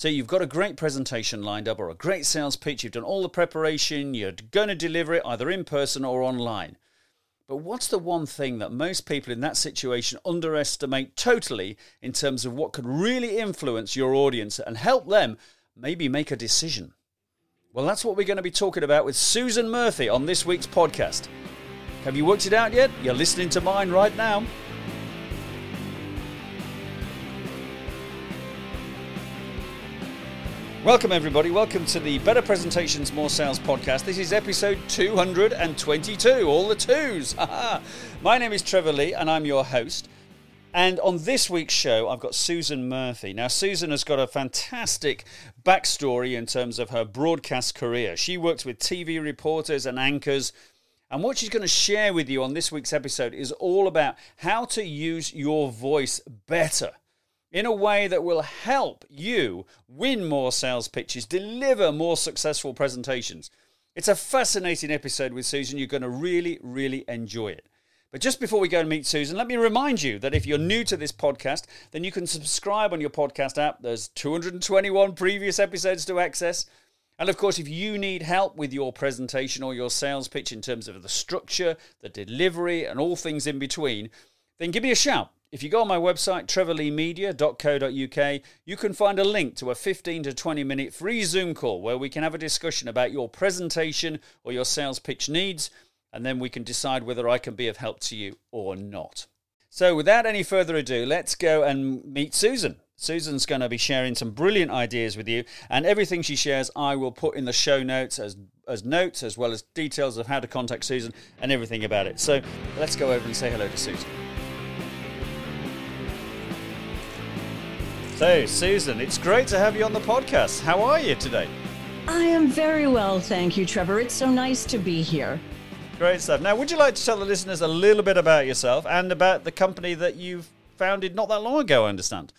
So you've got a great presentation lined up or a great sales pitch, you've done all the preparation, you're going to deliver it either in person or online. But what's the one thing that most people in that situation underestimate totally in terms of what could really influence your audience and help them maybe make a decision? Well, that's what we're going to be talking about with Susan Murphy on this week's podcast. Have you worked it out yet? You're listening to mine right now. Welcome, everybody. Welcome to the Better Presentations, More Sales podcast. This is episode 222, all the twos. My name is Trevor Lee, and I'm your host. And on this week's show, I've got Susan Murphy. Now, Susan has got a fantastic backstory in terms of her broadcast career. She works with TV reporters and anchors. And what she's going to share with you on this week's episode is all about how to use your voice better in a way that will help you win more sales pitches, deliver more successful presentations. It's a fascinating episode with Susan. You're going to really, really enjoy it. But just before we go and meet Susan, let me remind you that if you're new to this podcast, then you can subscribe on your podcast app. There's 221 previous episodes to access. And of course, if you need help with your presentation or your sales pitch in terms of the structure, the delivery, and all things in between, then give me a shout. If you go on my website, trevorleemedia.co.uk, you can find a link to a 15 to 20 minute free Zoom call where we can have a discussion about your presentation or your sales pitch needs, and then we can decide whether I can be of help to you or not. So, without any further ado, let's go and meet Susan. Susan's going to be sharing some brilliant ideas with you, and everything she shares, I will put in the show notes as, as notes, as well as details of how to contact Susan and everything about it. So, let's go over and say hello to Susan. So, Susan, it's great to have you on the podcast. How are you today? I am very well, thank you, Trevor. It's so nice to be here. Great stuff. Now, would you like to tell the listeners a little bit about yourself and about the company that you've founded not that long ago, I understand?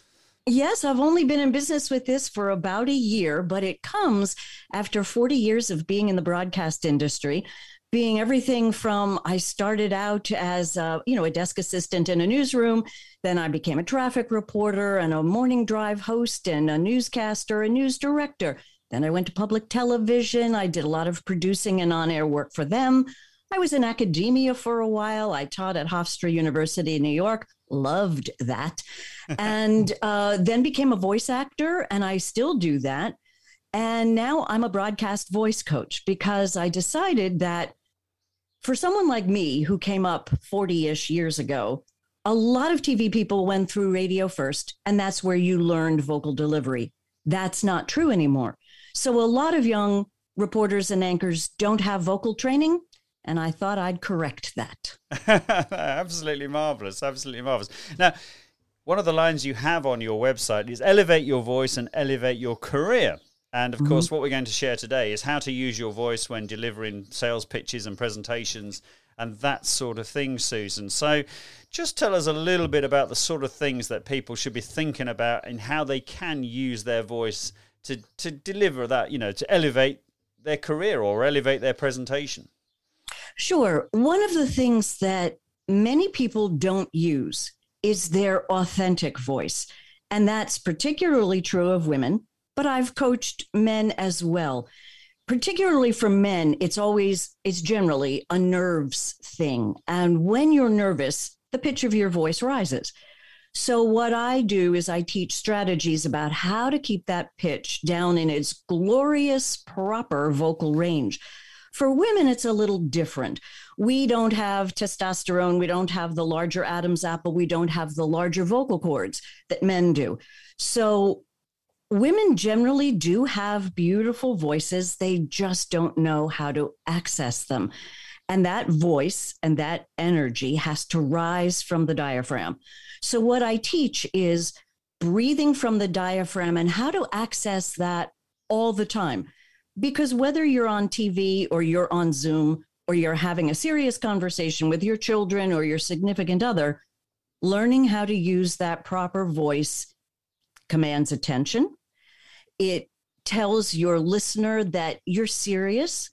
Yes, I've only been in business with this for about a year, but it comes after 40 years of being in the broadcast industry being everything from I started out as a, you know a desk assistant in a newsroom, then I became a traffic reporter and a morning drive host and a newscaster, a news director. Then I went to public television. I did a lot of producing and on-air work for them. I was in academia for a while. I taught at Hofstra University in New York. Loved that, and uh, then became a voice actor, and I still do that. And now I'm a broadcast voice coach because I decided that for someone like me who came up 40 ish years ago, a lot of TV people went through radio first, and that's where you learned vocal delivery. That's not true anymore. So a lot of young reporters and anchors don't have vocal training. And I thought I'd correct that. absolutely marvelous. Absolutely marvelous. Now, one of the lines you have on your website is elevate your voice and elevate your career. And of mm-hmm. course, what we're going to share today is how to use your voice when delivering sales pitches and presentations and that sort of thing, Susan. So, just tell us a little bit about the sort of things that people should be thinking about and how they can use their voice to, to deliver that, you know, to elevate their career or elevate their presentation. Sure. One of the things that many people don't use is their authentic voice. And that's particularly true of women but I've coached men as well. Particularly for men, it's always, it's generally a nerves thing. And when you're nervous, the pitch of your voice rises. So, what I do is I teach strategies about how to keep that pitch down in its glorious, proper vocal range. For women, it's a little different. We don't have testosterone. We don't have the larger Adam's apple. We don't have the larger vocal cords that men do. So, women generally do have beautiful voices. They just don't know how to access them. And that voice and that energy has to rise from the diaphragm. So, what I teach is breathing from the diaphragm and how to access that all the time. Because whether you're on TV or you're on Zoom or you're having a serious conversation with your children or your significant other, learning how to use that proper voice commands attention it tells your listener that you're serious.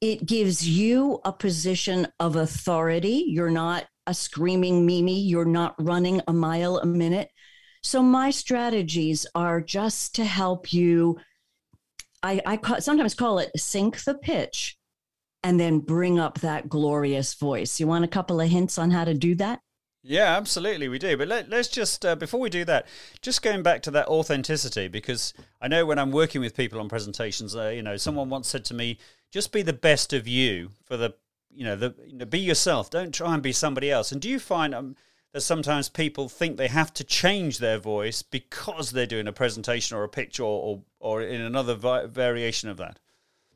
It gives you a position of authority. You're not a screaming Mimi. You're not running a mile a minute. So my strategies are just to help you. I, I call, sometimes call it sink the pitch and then bring up that glorious voice. You want a couple of hints on how to do that? Yeah, absolutely, we do. But let, us just, uh, before we do that, just going back to that authenticity, because I know when I'm working with people on presentations, uh, you know, someone once said to me, just be the best of you for the, you know, the, you know, be yourself. Don't try and be somebody else. And do you find um, that sometimes people think they have to change their voice because they're doing a presentation or a picture or, or, or in another vi- variation of that?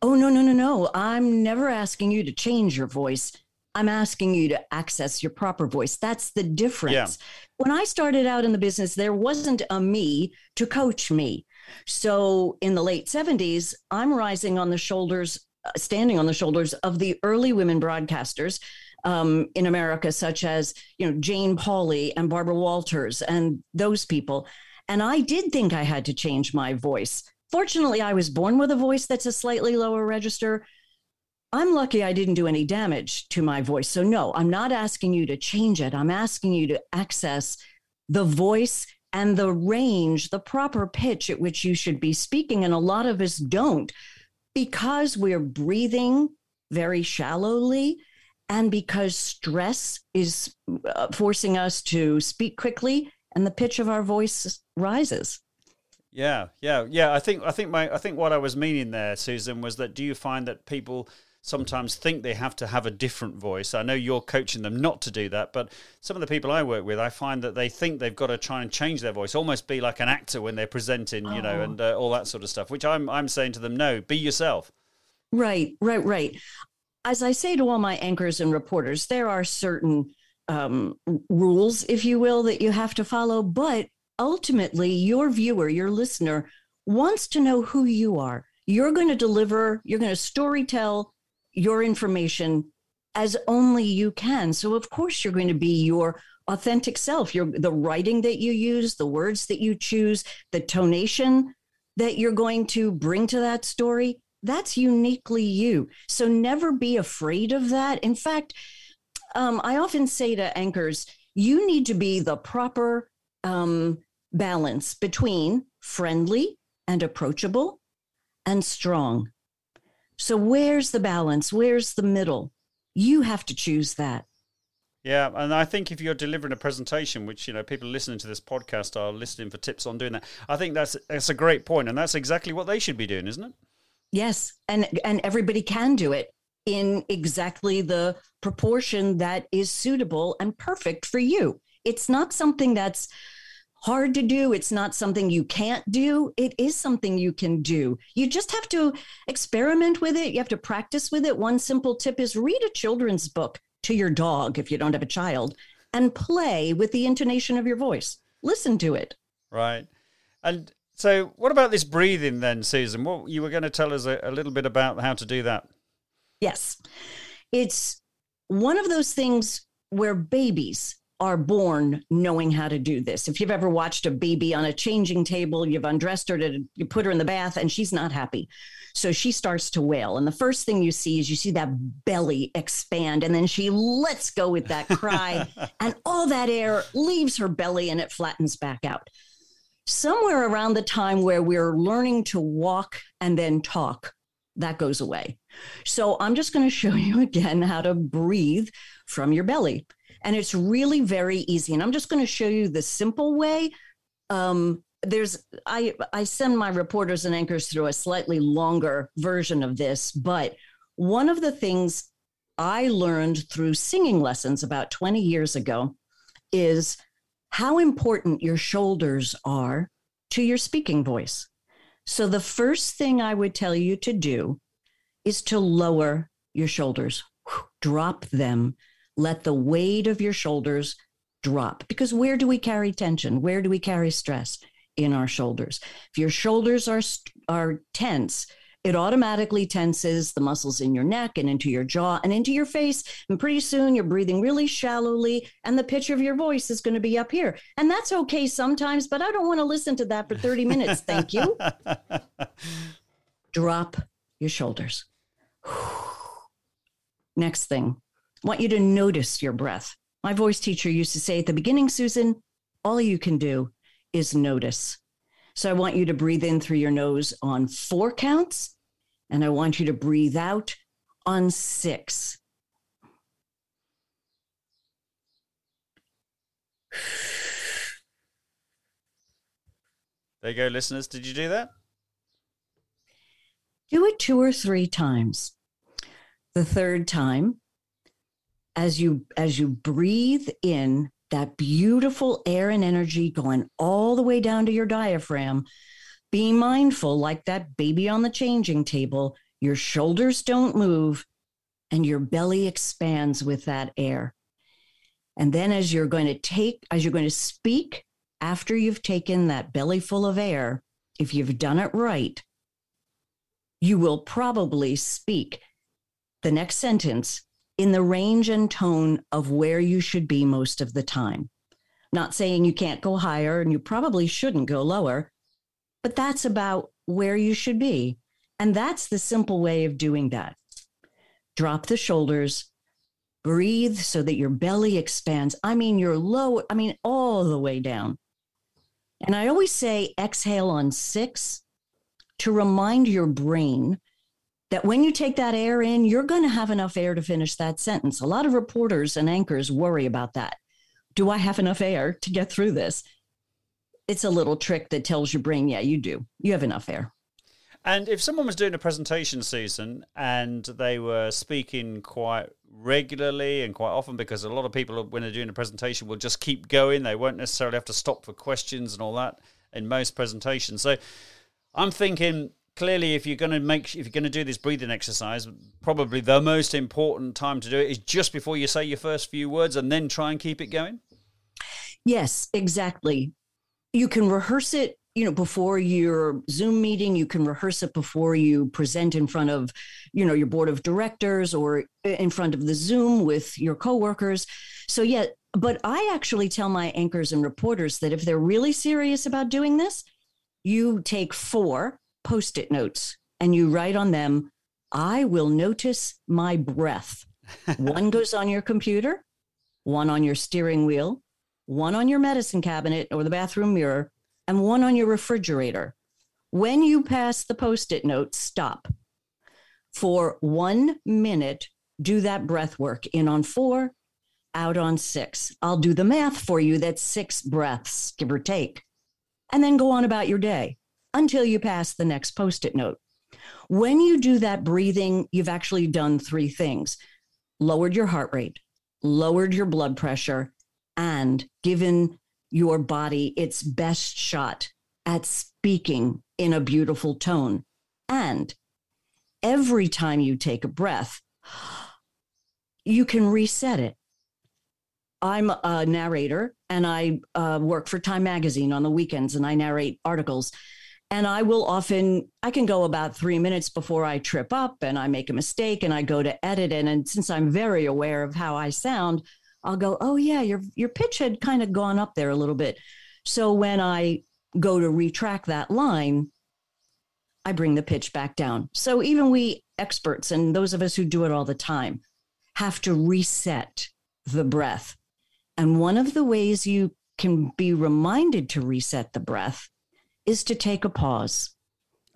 Oh, no, no, no, no. I'm never asking you to change your voice. I'm asking you to access your proper voice. That's the difference. Yeah. When I started out in the business, there wasn't a me to coach me. So in the late 70s, I'm rising on the shoulders, uh, standing on the shoulders of the early women broadcasters um, in America, such as you know Jane Pauley and Barbara Walters and those people. And I did think I had to change my voice. Fortunately, I was born with a voice that's a slightly lower register, I'm lucky I didn't do any damage to my voice. So, no, I'm not asking you to change it. I'm asking you to access the voice and the range, the proper pitch at which you should be speaking. And a lot of us don't because we're breathing very shallowly and because stress is uh, forcing us to speak quickly and the pitch of our voice rises. Yeah, yeah, yeah. I think I think my I think what I was meaning there, Susan, was that do you find that people sometimes think they have to have a different voice. I know you're coaching them not to do that, but some of the people I work with, I find that they think they've got to try and change their voice, almost be like an actor when they're presenting, you know, oh. and uh, all that sort of stuff. Which I'm I'm saying to them, no, be yourself. Right, right, right. As I say to all my anchors and reporters, there are certain um, rules, if you will, that you have to follow, but ultimately, your viewer, your listener, wants to know who you are. You're going to deliver. You're going to story tell your information as only you can. So of course you're going to be your authentic self. Your the writing that you use, the words that you choose, the tonation that you're going to bring to that story, that's uniquely you. So never be afraid of that. In fact, um, I often say to anchors, you need to be the proper um, balance between friendly and approachable and strong. So, where's the balance? Where's the middle? You have to choose that. Yeah, and I think if you're delivering a presentation, which you know people listening to this podcast are listening for tips on doing that, I think that's that's a great point, and that's exactly what they should be doing, isn't it? Yes, and and everybody can do it in exactly the proportion that is suitable and perfect for you. It's not something that's hard to do. It's not something you can't do. It is something you can do. You just have to experiment with it. You have to practice with it. One simple tip is read a children's book to your dog if you don't have a child and play with the intonation of your voice. Listen to it. Right. And so, what about this breathing then, Susan? What you were going to tell us a, a little bit about how to do that? Yes. It's one of those things where babies are born knowing how to do this. If you've ever watched a baby on a changing table, you've undressed her to you put her in the bath and she's not happy. So she starts to wail. And the first thing you see is you see that belly expand and then she lets go with that cry and all that air leaves her belly and it flattens back out. Somewhere around the time where we're learning to walk and then talk, that goes away. So I'm just going to show you again how to breathe from your belly and it's really very easy. And I'm just going to show you the simple way. Um, there's I I send my reporters and anchors through a slightly longer version of this, but one of the things I learned through singing lessons about 20 years ago is how important your shoulders are to your speaking voice. So the first thing I would tell you to do is to lower your shoulders, drop them let the weight of your shoulders drop. Because where do we carry tension? Where do we carry stress? In our shoulders. If your shoulders are, are tense, it automatically tenses the muscles in your neck and into your jaw and into your face. And pretty soon you're breathing really shallowly, and the pitch of your voice is going to be up here. And that's okay sometimes, but I don't want to listen to that for 30 minutes. Thank you. Drop your shoulders. Next thing, want you to notice your breath. My voice teacher used to say at the beginning, Susan, all you can do is notice. So I want you to breathe in through your nose on four counts, and I want you to breathe out on six. There you go, listeners. Did you do that? Do it two or three times. The third time, as you as you breathe in that beautiful air and energy going all the way down to your diaphragm, be mindful like that baby on the changing table, your shoulders don't move and your belly expands with that air. And then as you're going to take as you're going to speak after you've taken that belly full of air, if you've done it right, you will probably speak the next sentence in the range and tone of where you should be most of the time. Not saying you can't go higher and you probably shouldn't go lower, but that's about where you should be. And that's the simple way of doing that. Drop the shoulders, breathe so that your belly expands. I mean, your low, I mean, all the way down. And I always say exhale on six to remind your brain that when you take that air in, you're going to have enough air to finish that sentence. A lot of reporters and anchors worry about that. Do I have enough air to get through this? It's a little trick that tells your brain, yeah, you do. You have enough air. And if someone was doing a presentation Susan and they were speaking quite regularly and quite often, because a lot of people, when they're doing a presentation, will just keep going. They won't necessarily have to stop for questions and all that in most presentations. So I'm thinking clearly if you're going to make if you're going to do this breathing exercise probably the most important time to do it is just before you say your first few words and then try and keep it going? Yes exactly. You can rehearse it you know before your zoom meeting. You can rehearse it before you present in front of you know your board of directors or in front of the zoom with your coworkers. So yeah but i actually tell my anchors and reporters that if they're really serious about doing this you take four post it notes and you write on them, I will notice my breath. one goes on your computer, one on your steering wheel, one on your medicine cabinet or the bathroom mirror, and one on your refrigerator. When you pass the post it note, stop. For one minute, do that breath work in on four, out on six. I'll do the math for you. That's six breaths, give or take. And then go on about your day until you pass the next post it note. When you do that breathing, you've actually done three things lowered your heart rate, lowered your blood pressure, and given your body its best shot at speaking in a beautiful tone. And every time you take a breath, you can reset it. I'm a narrator and I uh, work for Time Magazine on the weekends and I narrate articles. And I will often, I can go about three minutes before I trip up and I make a mistake and I go to edit it. And since I'm very aware of how I sound, I'll go, oh, yeah, your, your pitch had kind of gone up there a little bit. So when I go to retract that line, I bring the pitch back down. So even we experts and those of us who do it all the time have to reset the breath. And one of the ways you can be reminded to reset the breath is to take a pause.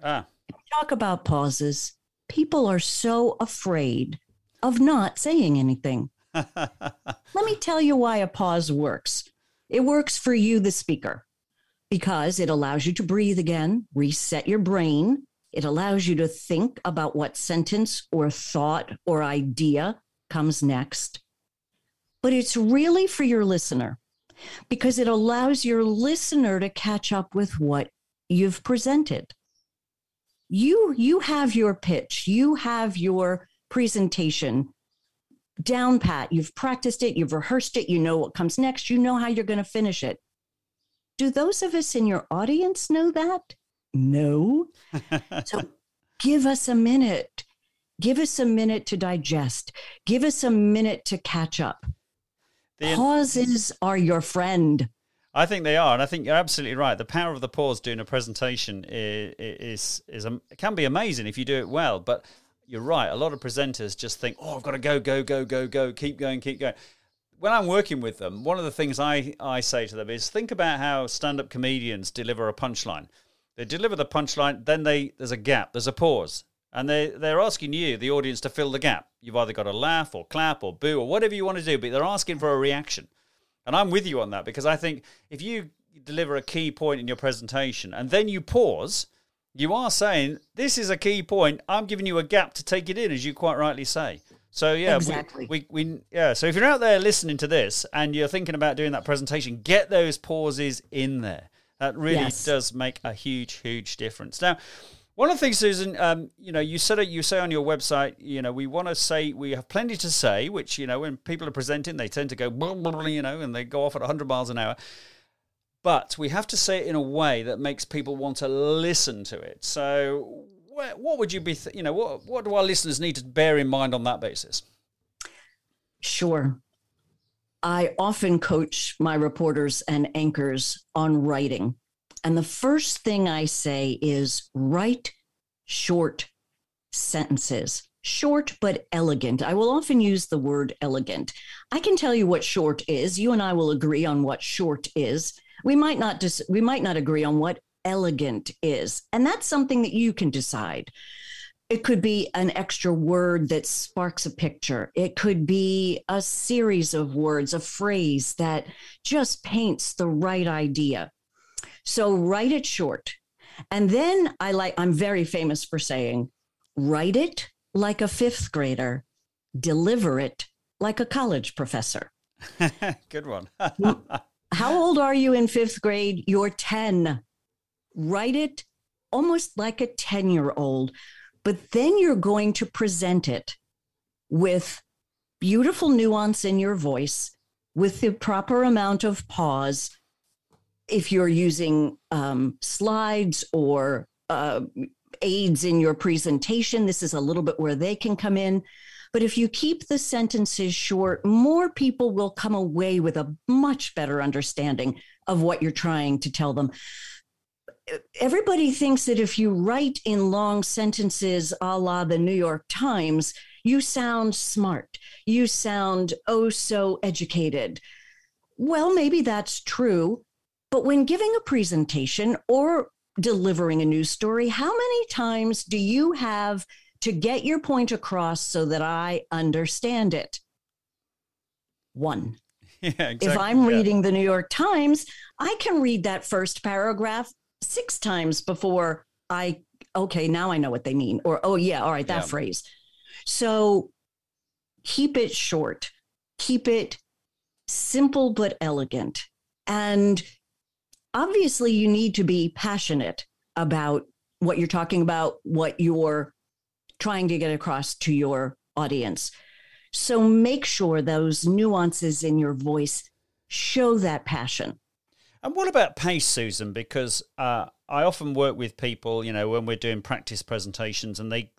Ah. Talk about pauses. People are so afraid of not saying anything. Let me tell you why a pause works. It works for you, the speaker, because it allows you to breathe again, reset your brain. It allows you to think about what sentence or thought or idea comes next. But it's really for your listener because it allows your listener to catch up with what you've presented. You you have your pitch, you have your presentation down pat. You've practiced it, you've rehearsed it, you know what comes next, you know how you're going to finish it. Do those of us in your audience know that? No. so give us a minute. Give us a minute to digest. Give us a minute to catch up. The, Pauses are your friend. I think they are, and I think you're absolutely right. The power of the pause doing a presentation is is, is can be amazing if you do it well. But you're right. A lot of presenters just think, "Oh, I've got to go, go, go, go, go, keep going, keep going." when I'm working with them, one of the things I, I say to them is think about how stand up comedians deliver a punchline. They deliver the punchline, then they there's a gap, there's a pause, and they they're asking you, the audience, to fill the gap. You've either got to laugh or clap or boo or whatever you want to do, but they're asking for a reaction. And I'm with you on that because I think if you deliver a key point in your presentation and then you pause, you are saying this is a key point. I'm giving you a gap to take it in, as you quite rightly say. So yeah, exactly. we, we, we yeah. So if you're out there listening to this and you're thinking about doing that presentation, get those pauses in there. That really yes. does make a huge, huge difference. Now, one of the things, Susan, um, you know, you said it. You say on your website, you know, we want to say we have plenty to say. Which you know, when people are presenting, they tend to go, you know, and they go off at 100 miles an hour. But we have to say it in a way that makes people want to listen to it. So, what would you be, th- you know, what what do our listeners need to bear in mind on that basis? Sure. I often coach my reporters and anchors on writing. And the first thing I say is write short sentences. Short but elegant. I will often use the word elegant. I can tell you what short is. You and I will agree on what short is. We might not dis- we might not agree on what elegant is. And that's something that you can decide. It could be an extra word that sparks a picture. It could be a series of words, a phrase that just paints the right idea. So write it short. And then I like, I'm very famous for saying, write it like a fifth grader, deliver it like a college professor. Good one. How old are you in fifth grade? You're 10. Write it almost like a 10 year old but then you're going to present it with beautiful nuance in your voice, with the proper amount of pause. If you're using um, slides or uh, aids in your presentation, this is a little bit where they can come in. But if you keep the sentences short, more people will come away with a much better understanding of what you're trying to tell them everybody thinks that if you write in long sentences a la the New York Times, you sound smart. You sound oh so educated. Well, maybe that's true. But when giving a presentation or delivering a news story, how many times do you have to get your point across so that I understand it? One. Yeah, exactly. If I'm yeah. reading the New York Times, I can read that first paragraph six times before I, okay, now I know what they mean. Or, oh, yeah, all right, that yeah. phrase. So keep it short, keep it simple but elegant. And obviously, you need to be passionate about what you're talking about, what you're trying to get across to your audience. So make sure those nuances in your voice show that passion. And what about pace, Susan? Because uh, I often work with people, you know, when we're doing practice presentations, and they,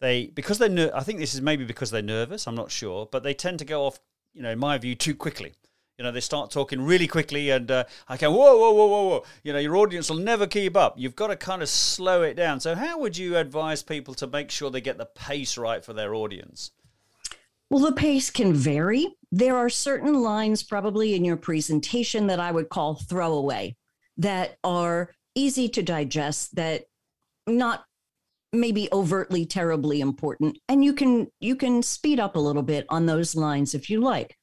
they because they're, ner- I think this is maybe because they're nervous. I'm not sure, but they tend to go off, you know, in my view, too quickly. You know, they start talking really quickly, and uh, I go, whoa, whoa, whoa, whoa, whoa. You know, your audience will never keep up. You've got to kind of slow it down. So, how would you advise people to make sure they get the pace right for their audience? Well, the pace can vary. There are certain lines probably in your presentation that I would call throwaway that are easy to digest, that not maybe overtly terribly important and you can you can speed up a little bit on those lines if you like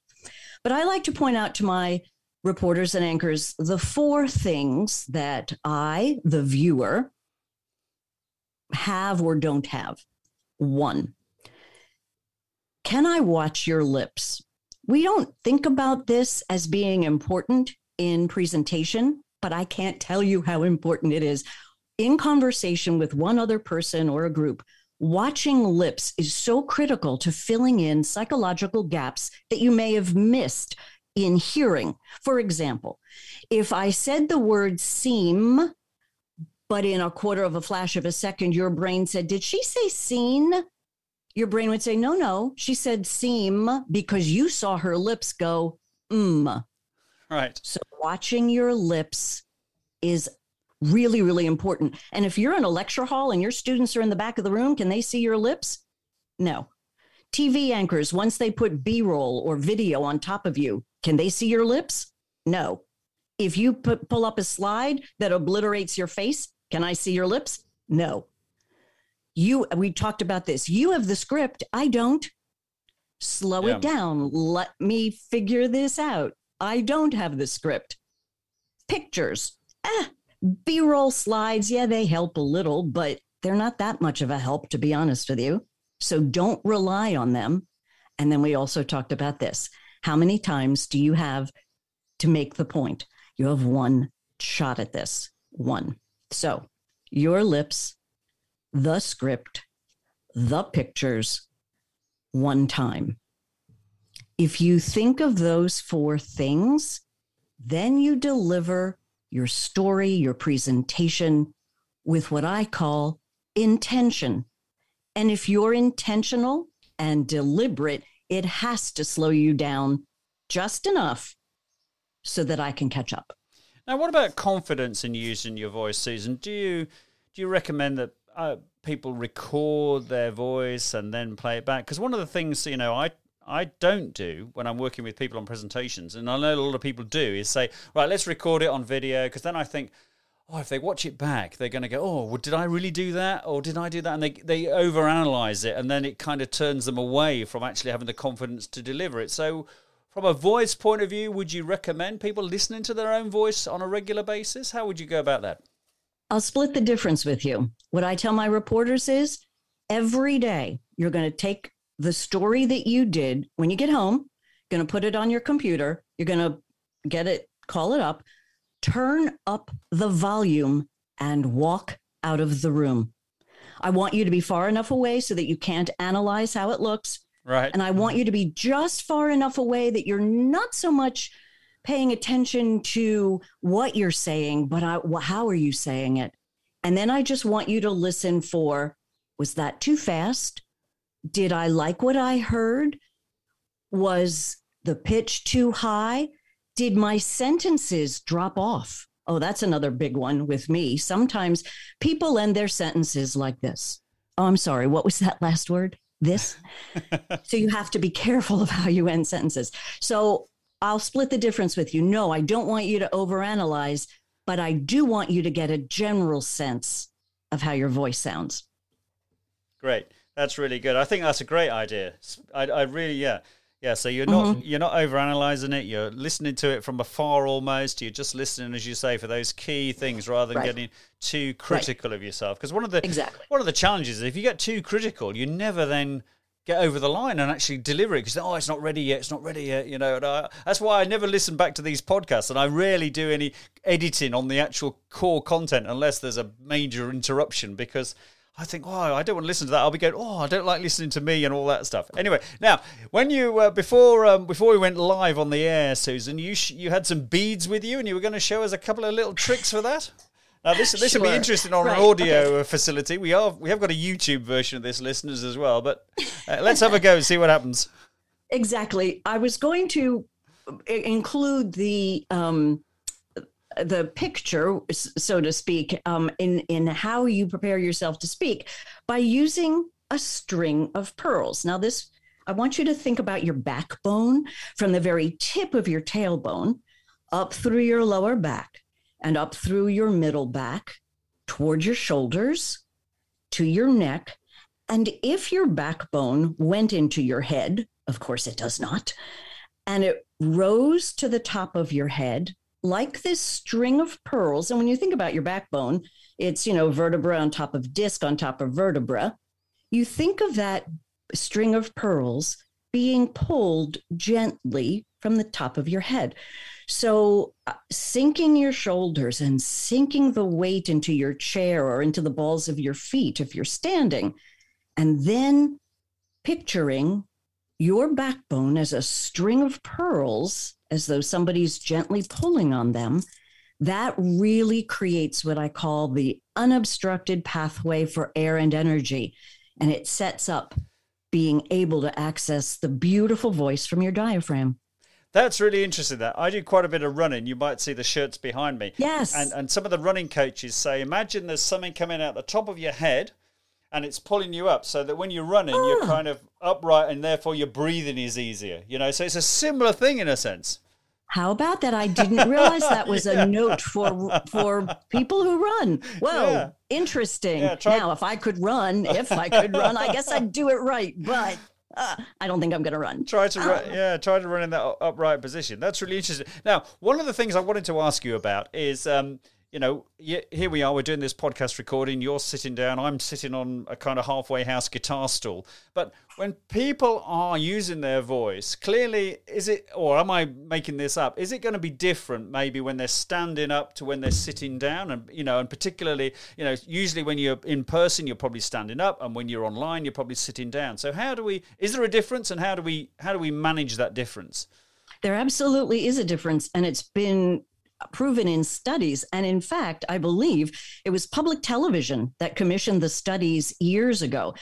but i like to point out to my reporters and anchors the four things that i the viewer have or don't have one can I watch your lips? We don't think about this as being important in presentation, but I can't tell you how important it is. In conversation with one other person or a group, watching lips is so critical to filling in psychological gaps that you may have missed in hearing. For example, if I said the word seem, but in a quarter of a flash of a second, your brain said, Did she say seen? your brain would say, no, no, she said seem because you saw her lips go, mm. Right. So watching your lips is really, really important. And if you're in a lecture hall and your students are in the back of the room, can they see your lips? No. TV anchors, once they put B roll or video on top of you, can they see your lips? No. If you put, pull up a slide that obliterates your face, can I see your lips? No. You, we talked about this. You have the script. I don't. Slow yeah. it down. Let me figure this out. I don't have the script. Pictures. Ah, B roll slides. Yeah, they help a little, but they're not that much of a help, to be honest with you. So don't rely on them. And then we also talked about this. How many times do you have to make the point? You have one shot at this. One. So your lips, the script, the pictures, one time. If you think of those four things, then you deliver your story, your presentation with what I call intention. And if you're intentional and deliberate, it has to slow you down just enough so that I can catch up. Now, what about confidence in using your voice, Susan? Do you do you recommend that uh, people record their voice and then play it back? Because one of the things you know I I don't do when I'm working with people on presentations, and I know a lot of people do, is say, right, let's record it on video, because then I think, oh, if they watch it back, they're going to go, oh, well, did I really do that, or did I do that? And they they overanalyze it, and then it kind of turns them away from actually having the confidence to deliver it. So from a voice point of view, would you recommend people listening to their own voice on a regular basis? How would you go about that? I'll split the difference with you. What I tell my reporters is every day you're going to take the story that you did when you get home, going to put it on your computer, you're going to get it, call it up, turn up the volume and walk out of the room. I want you to be far enough away so that you can't analyze how it looks. Right. And I want you to be just far enough away that you're not so much paying attention to what you're saying, but I, how are you saying it? And then I just want you to listen for was that too fast? Did I like what I heard? Was the pitch too high? Did my sentences drop off? Oh, that's another big one with me. Sometimes people end their sentences like this. Oh, I'm sorry. What was that last word? this. so you have to be careful of how you end sentences. So I'll split the difference with you. No, I don't want you to overanalyze, but I do want you to get a general sense of how your voice sounds. Great. That's really good. I think that's a great idea. I, I really, yeah. Yeah, so you're not mm-hmm. you're not overanalyzing it. You're listening to it from afar almost. You're just listening, as you say, for those key things rather than right. getting too critical right. of yourself. Because one of the exactly one of the challenges is if you get too critical, you never then get over the line and actually deliver it because oh it's not ready yet it's not ready yet you know I, that's why i never listen back to these podcasts and i rarely do any editing on the actual core content unless there's a major interruption because I think, oh, I don't want to listen to that. I'll be going, oh, I don't like listening to me and all that stuff. Anyway, now when you uh, before um, before we went live on the air, Susan, you sh- you had some beads with you, and you were going to show us a couple of little tricks for that. Now this this sure. will be interesting on right. an audio okay. facility. We are we have got a YouTube version of this, listeners as well. But uh, let's have a go and see what happens. Exactly. I was going to uh, include the um, the picture, so to speak, um, in in how you prepare yourself to speak by using a string of pearls. Now, this I want you to think about your backbone from the very tip of your tailbone up through your lower back and up through your middle back toward your shoulders to your neck. And if your backbone went into your head, of course it does not, and it rose to the top of your head like this string of pearls. And when you think about your backbone, it's, you know, vertebra on top of disc on top of vertebra. You think of that string of pearls being pulled gently from the top of your head. So, uh, sinking your shoulders and sinking the weight into your chair or into the balls of your feet if you're standing, and then picturing your backbone as a string of pearls as though somebody's gently pulling on them, that really creates what I call the unobstructed pathway for air and energy. And it sets up being able to access the beautiful voice from your diaphragm. That's really interesting. That I do quite a bit of running. You might see the shirts behind me. Yes. And and some of the running coaches say, imagine there's something coming out the top of your head, and it's pulling you up so that when you're running, Ah. you're kind of upright and therefore your breathing is easier. You know, so it's a similar thing in a sense. How about that? I didn't realize that was a note for for people who run. Well, Yeah. interesting. Yeah, try- now, if I could run, if I could run, I guess I'd do it right. But uh, I don't think I'm going to run. Try to run, yeah, try to run in that upright position. That's really interesting. Now, one of the things I wanted to ask you about is, um, you know, here we are. We're doing this podcast recording. You're sitting down. I'm sitting on a kind of halfway house guitar stool. But when people are using their voice, clearly, is it, or am I making this up? Is it going to be different maybe when they're standing up to when they're sitting down? And you know, and particularly, you know, usually when you're in person, you're probably standing up, and when you're online, you're probably sitting down. So how do we? Is there a difference, and how do we? How do we manage that difference? There absolutely is a difference, and it's been proven in studies. And in fact, I believe it was public television that commissioned the studies years ago.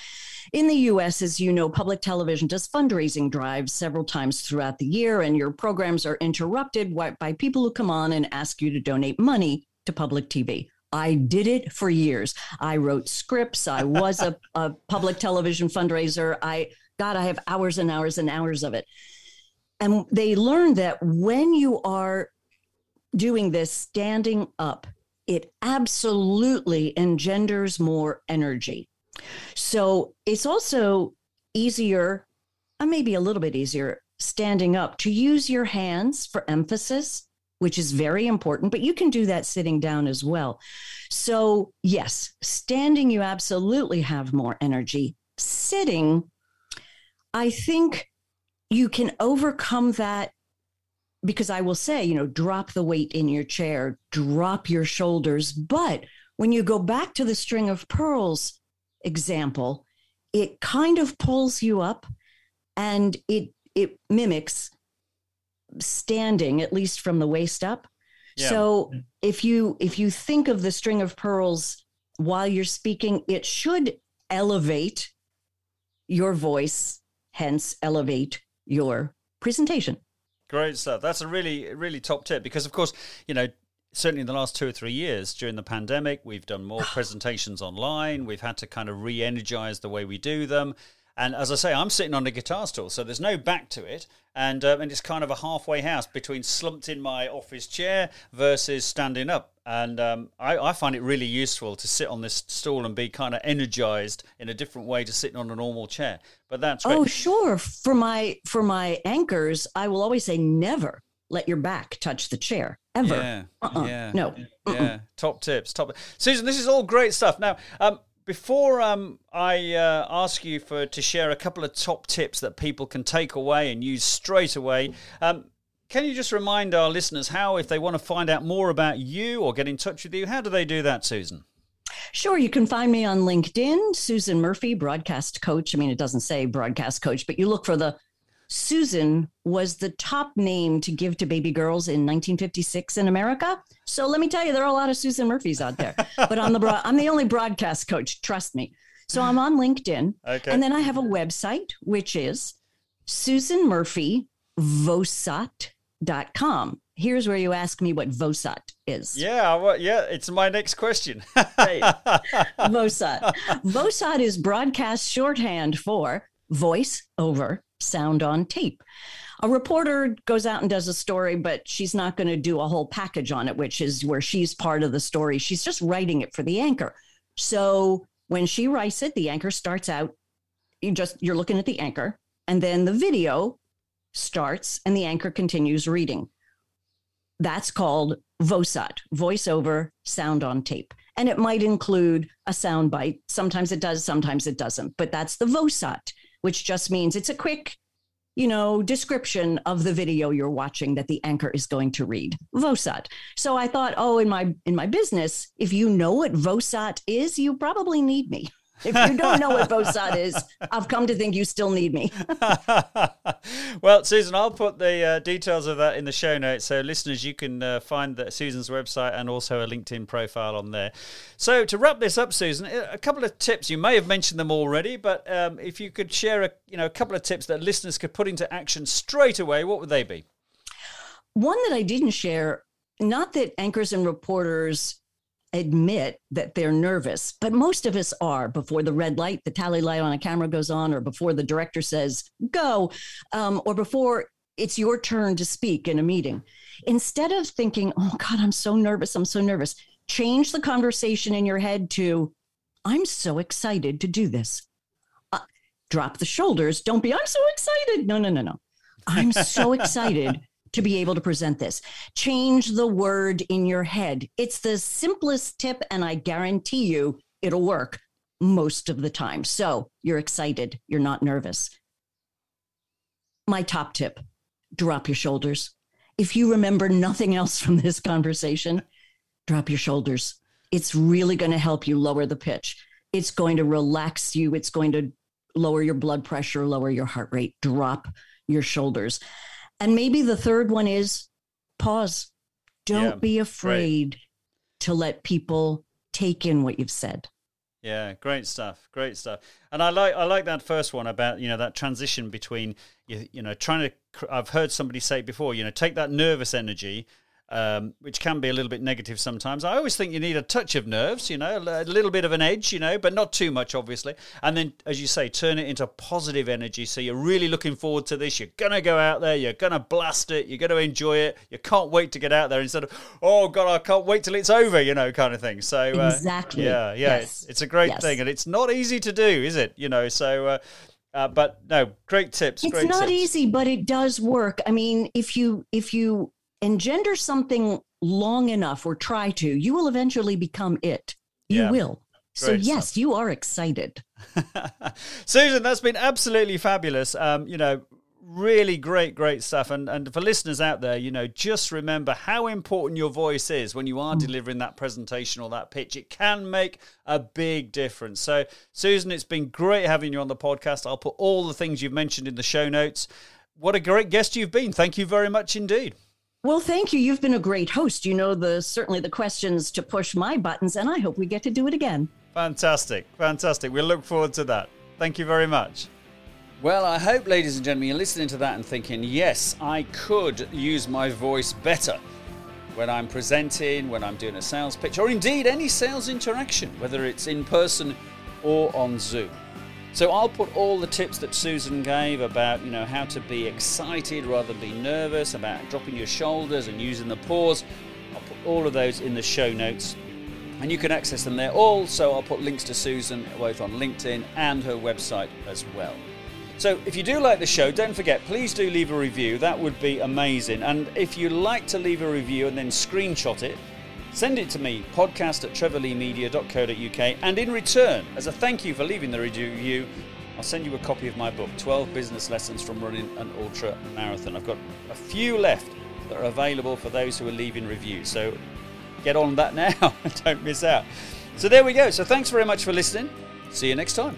In the US, as you know, public television does fundraising drives several times throughout the year, and your programs are interrupted by people who come on and ask you to donate money to public TV. I did it for years. I wrote scripts. I was a, a public television fundraiser. I, God, I have hours and hours and hours of it. And they learned that when you are doing this standing up, it absolutely engenders more energy. So it's also easier, uh, maybe a little bit easier, standing up to use your hands for emphasis, which is very important, but you can do that sitting down as well. So, yes, standing, you absolutely have more energy. Sitting, I think you can overcome that because I will say, you know, drop the weight in your chair, drop your shoulders. But when you go back to the string of pearls example, it kind of pulls you up and it it mimics standing at least from the waist up. Yeah. So if you if you think of the string of pearls while you're speaking, it should elevate your voice, hence elevate your presentation. Great stuff. That's a really, really top tip because, of course, you know, certainly in the last two or three years during the pandemic, we've done more presentations online. We've had to kind of re energize the way we do them. And as I say, I'm sitting on a guitar stool, so there's no back to it. And, um, and it's kind of a halfway house between slumped in my office chair versus standing up. And um, I, I find it really useful to sit on this stool and be kind of energized in a different way to sitting on a normal chair. But that's great. Oh, sure. For my for my anchors, I will always say never let your back touch the chair ever. Yeah, Uh-uh. yeah, No. yeah. Top tips, top. Susan, this is all great stuff. Now, um, before um, I uh, ask you for to share a couple of top tips that people can take away and use straight away, um, can you just remind our listeners how, if they want to find out more about you or get in touch with you, how do they do that, Susan? Sure, you can find me on LinkedIn, Susan Murphy, broadcast coach. I mean, it doesn't say broadcast coach, but you look for the Susan was the top name to give to baby girls in 1956 in America. So let me tell you, there are a lot of Susan Murphys out there. but I'm the broad, I'm the only broadcast coach. Trust me. So I'm on LinkedIn, Okay. and then I have a website which is Susan Murphy Vosot.com. Here's where you ask me what Vosot is. yeah, well, yeah, it's my next question. Right. Vosot. Vosot is broadcast shorthand for voice over sound on tape. A reporter goes out and does a story, but she's not going to do a whole package on it, which is where she's part of the story. She's just writing it for the anchor. So when she writes it, the anchor starts out, you just you're looking at the anchor, and then the video starts and the anchor continues reading. That's called VOSOT, voiceover sound on tape. And it might include a sound bite. Sometimes it does, sometimes it doesn't. But that's the VOSOT, which just means it's a quick, you know, description of the video you're watching that the anchor is going to read. VOSOT. So I thought, oh, in my in my business, if you know what VOSOT is, you probably need me. If you don't know what VOSOT is, I've come to think you still need me. well, Susan, I'll put the uh, details of that in the show notes. So, listeners, you can uh, find the, Susan's website and also a LinkedIn profile on there. So, to wrap this up, Susan, a couple of tips. You may have mentioned them already, but um, if you could share a you know a couple of tips that listeners could put into action straight away, what would they be? One that I didn't share, not that anchors and reporters admit that they're nervous, but most of us are before the red light, the tally light on a camera goes on, or before the director says go, um, or before it's your turn to speak in a meeting. Instead of thinking, oh God, I'm so nervous, I'm so nervous, change the conversation in your head to, I'm so excited to do this. Uh, drop the shoulders. Don't be, I'm so excited. No, no, no, no. I'm so excited to be able to present this. Change the word in your head. It's the simplest tip, and I guarantee you it'll work most of the time. So you're excited, you're not nervous. My top tip drop your shoulders. If you remember nothing else from this conversation, drop your shoulders. It's really going to help you lower the pitch. It's going to relax you. It's going to lower your blood pressure, lower your heart rate. Drop your shoulders. And maybe the third one is pause. Don't yeah, be afraid great. to let people take in what you've said. Yeah, great stuff. Great stuff. And I like I like that first one about, you know, that transition between you, you know, trying to I've heard somebody say before, you know, take that nervous energy um, which can be a little bit negative sometimes. I always think you need a touch of nerves, you know, a little bit of an edge, you know, but not too much, obviously. And then, as you say, turn it into positive energy. So you're really looking forward to this. You're going to go out there, you're going to blast it, you're going to enjoy it. You can't wait to get out there instead of, oh, God, I can't wait till it's over, you know, kind of thing. So, uh, exactly. Yeah, yeah, yes. it's, it's, a great yes. thing. And it's not easy to do, is it? You know, so. Uh, uh, but no, great tips. It's great not tips. easy, but it does work. I mean, if you if you engender something long enough or try to, you will eventually become it. You yeah. will. So Great yes, stuff. you are excited. Susan, that's been absolutely fabulous. Um, you know, really great, great stuff. And and for listeners out there, you know, just remember how important your voice is when you are mm. delivering that presentation or that pitch. It can make a big difference. So, Susan, it's been great having you on the podcast. I'll put all the things you've mentioned in the show notes. What a great guest you've been. Thank you very much indeed. Well, thank you. You've been a great host. You know the certainly the questions to push my buttons, and I hope we get to do it again. Fantastic, fantastic. We'll look forward to that. Thank you very much. Well, I hope, ladies and gentlemen, you're listening to that and thinking, yes, I could use my voice better when I'm presenting, when I'm doing a sales pitch, or indeed any sales interaction, whether it's in person or on Zoom. So I'll put all the tips that Susan gave about, you know, how to be excited rather than be nervous, about dropping your shoulders and using the pause. I'll put all of those in the show notes. And you can access them there. Also, I'll put links to Susan both on LinkedIn and her website as well. So, if you do like the show, don't forget, please do leave a review. That would be amazing. And if you like to leave a review and then screenshot it, Send it to me, podcast at trevorleemedia.co.uk, and in return, as a thank you for leaving the review, I'll send you a copy of my book, 12 Business Lessons from Running an Ultra Marathon. I've got a few left that are available for those who are leaving reviews, so get on that now, don't miss out. So there we go. So thanks very much for listening. See you next time.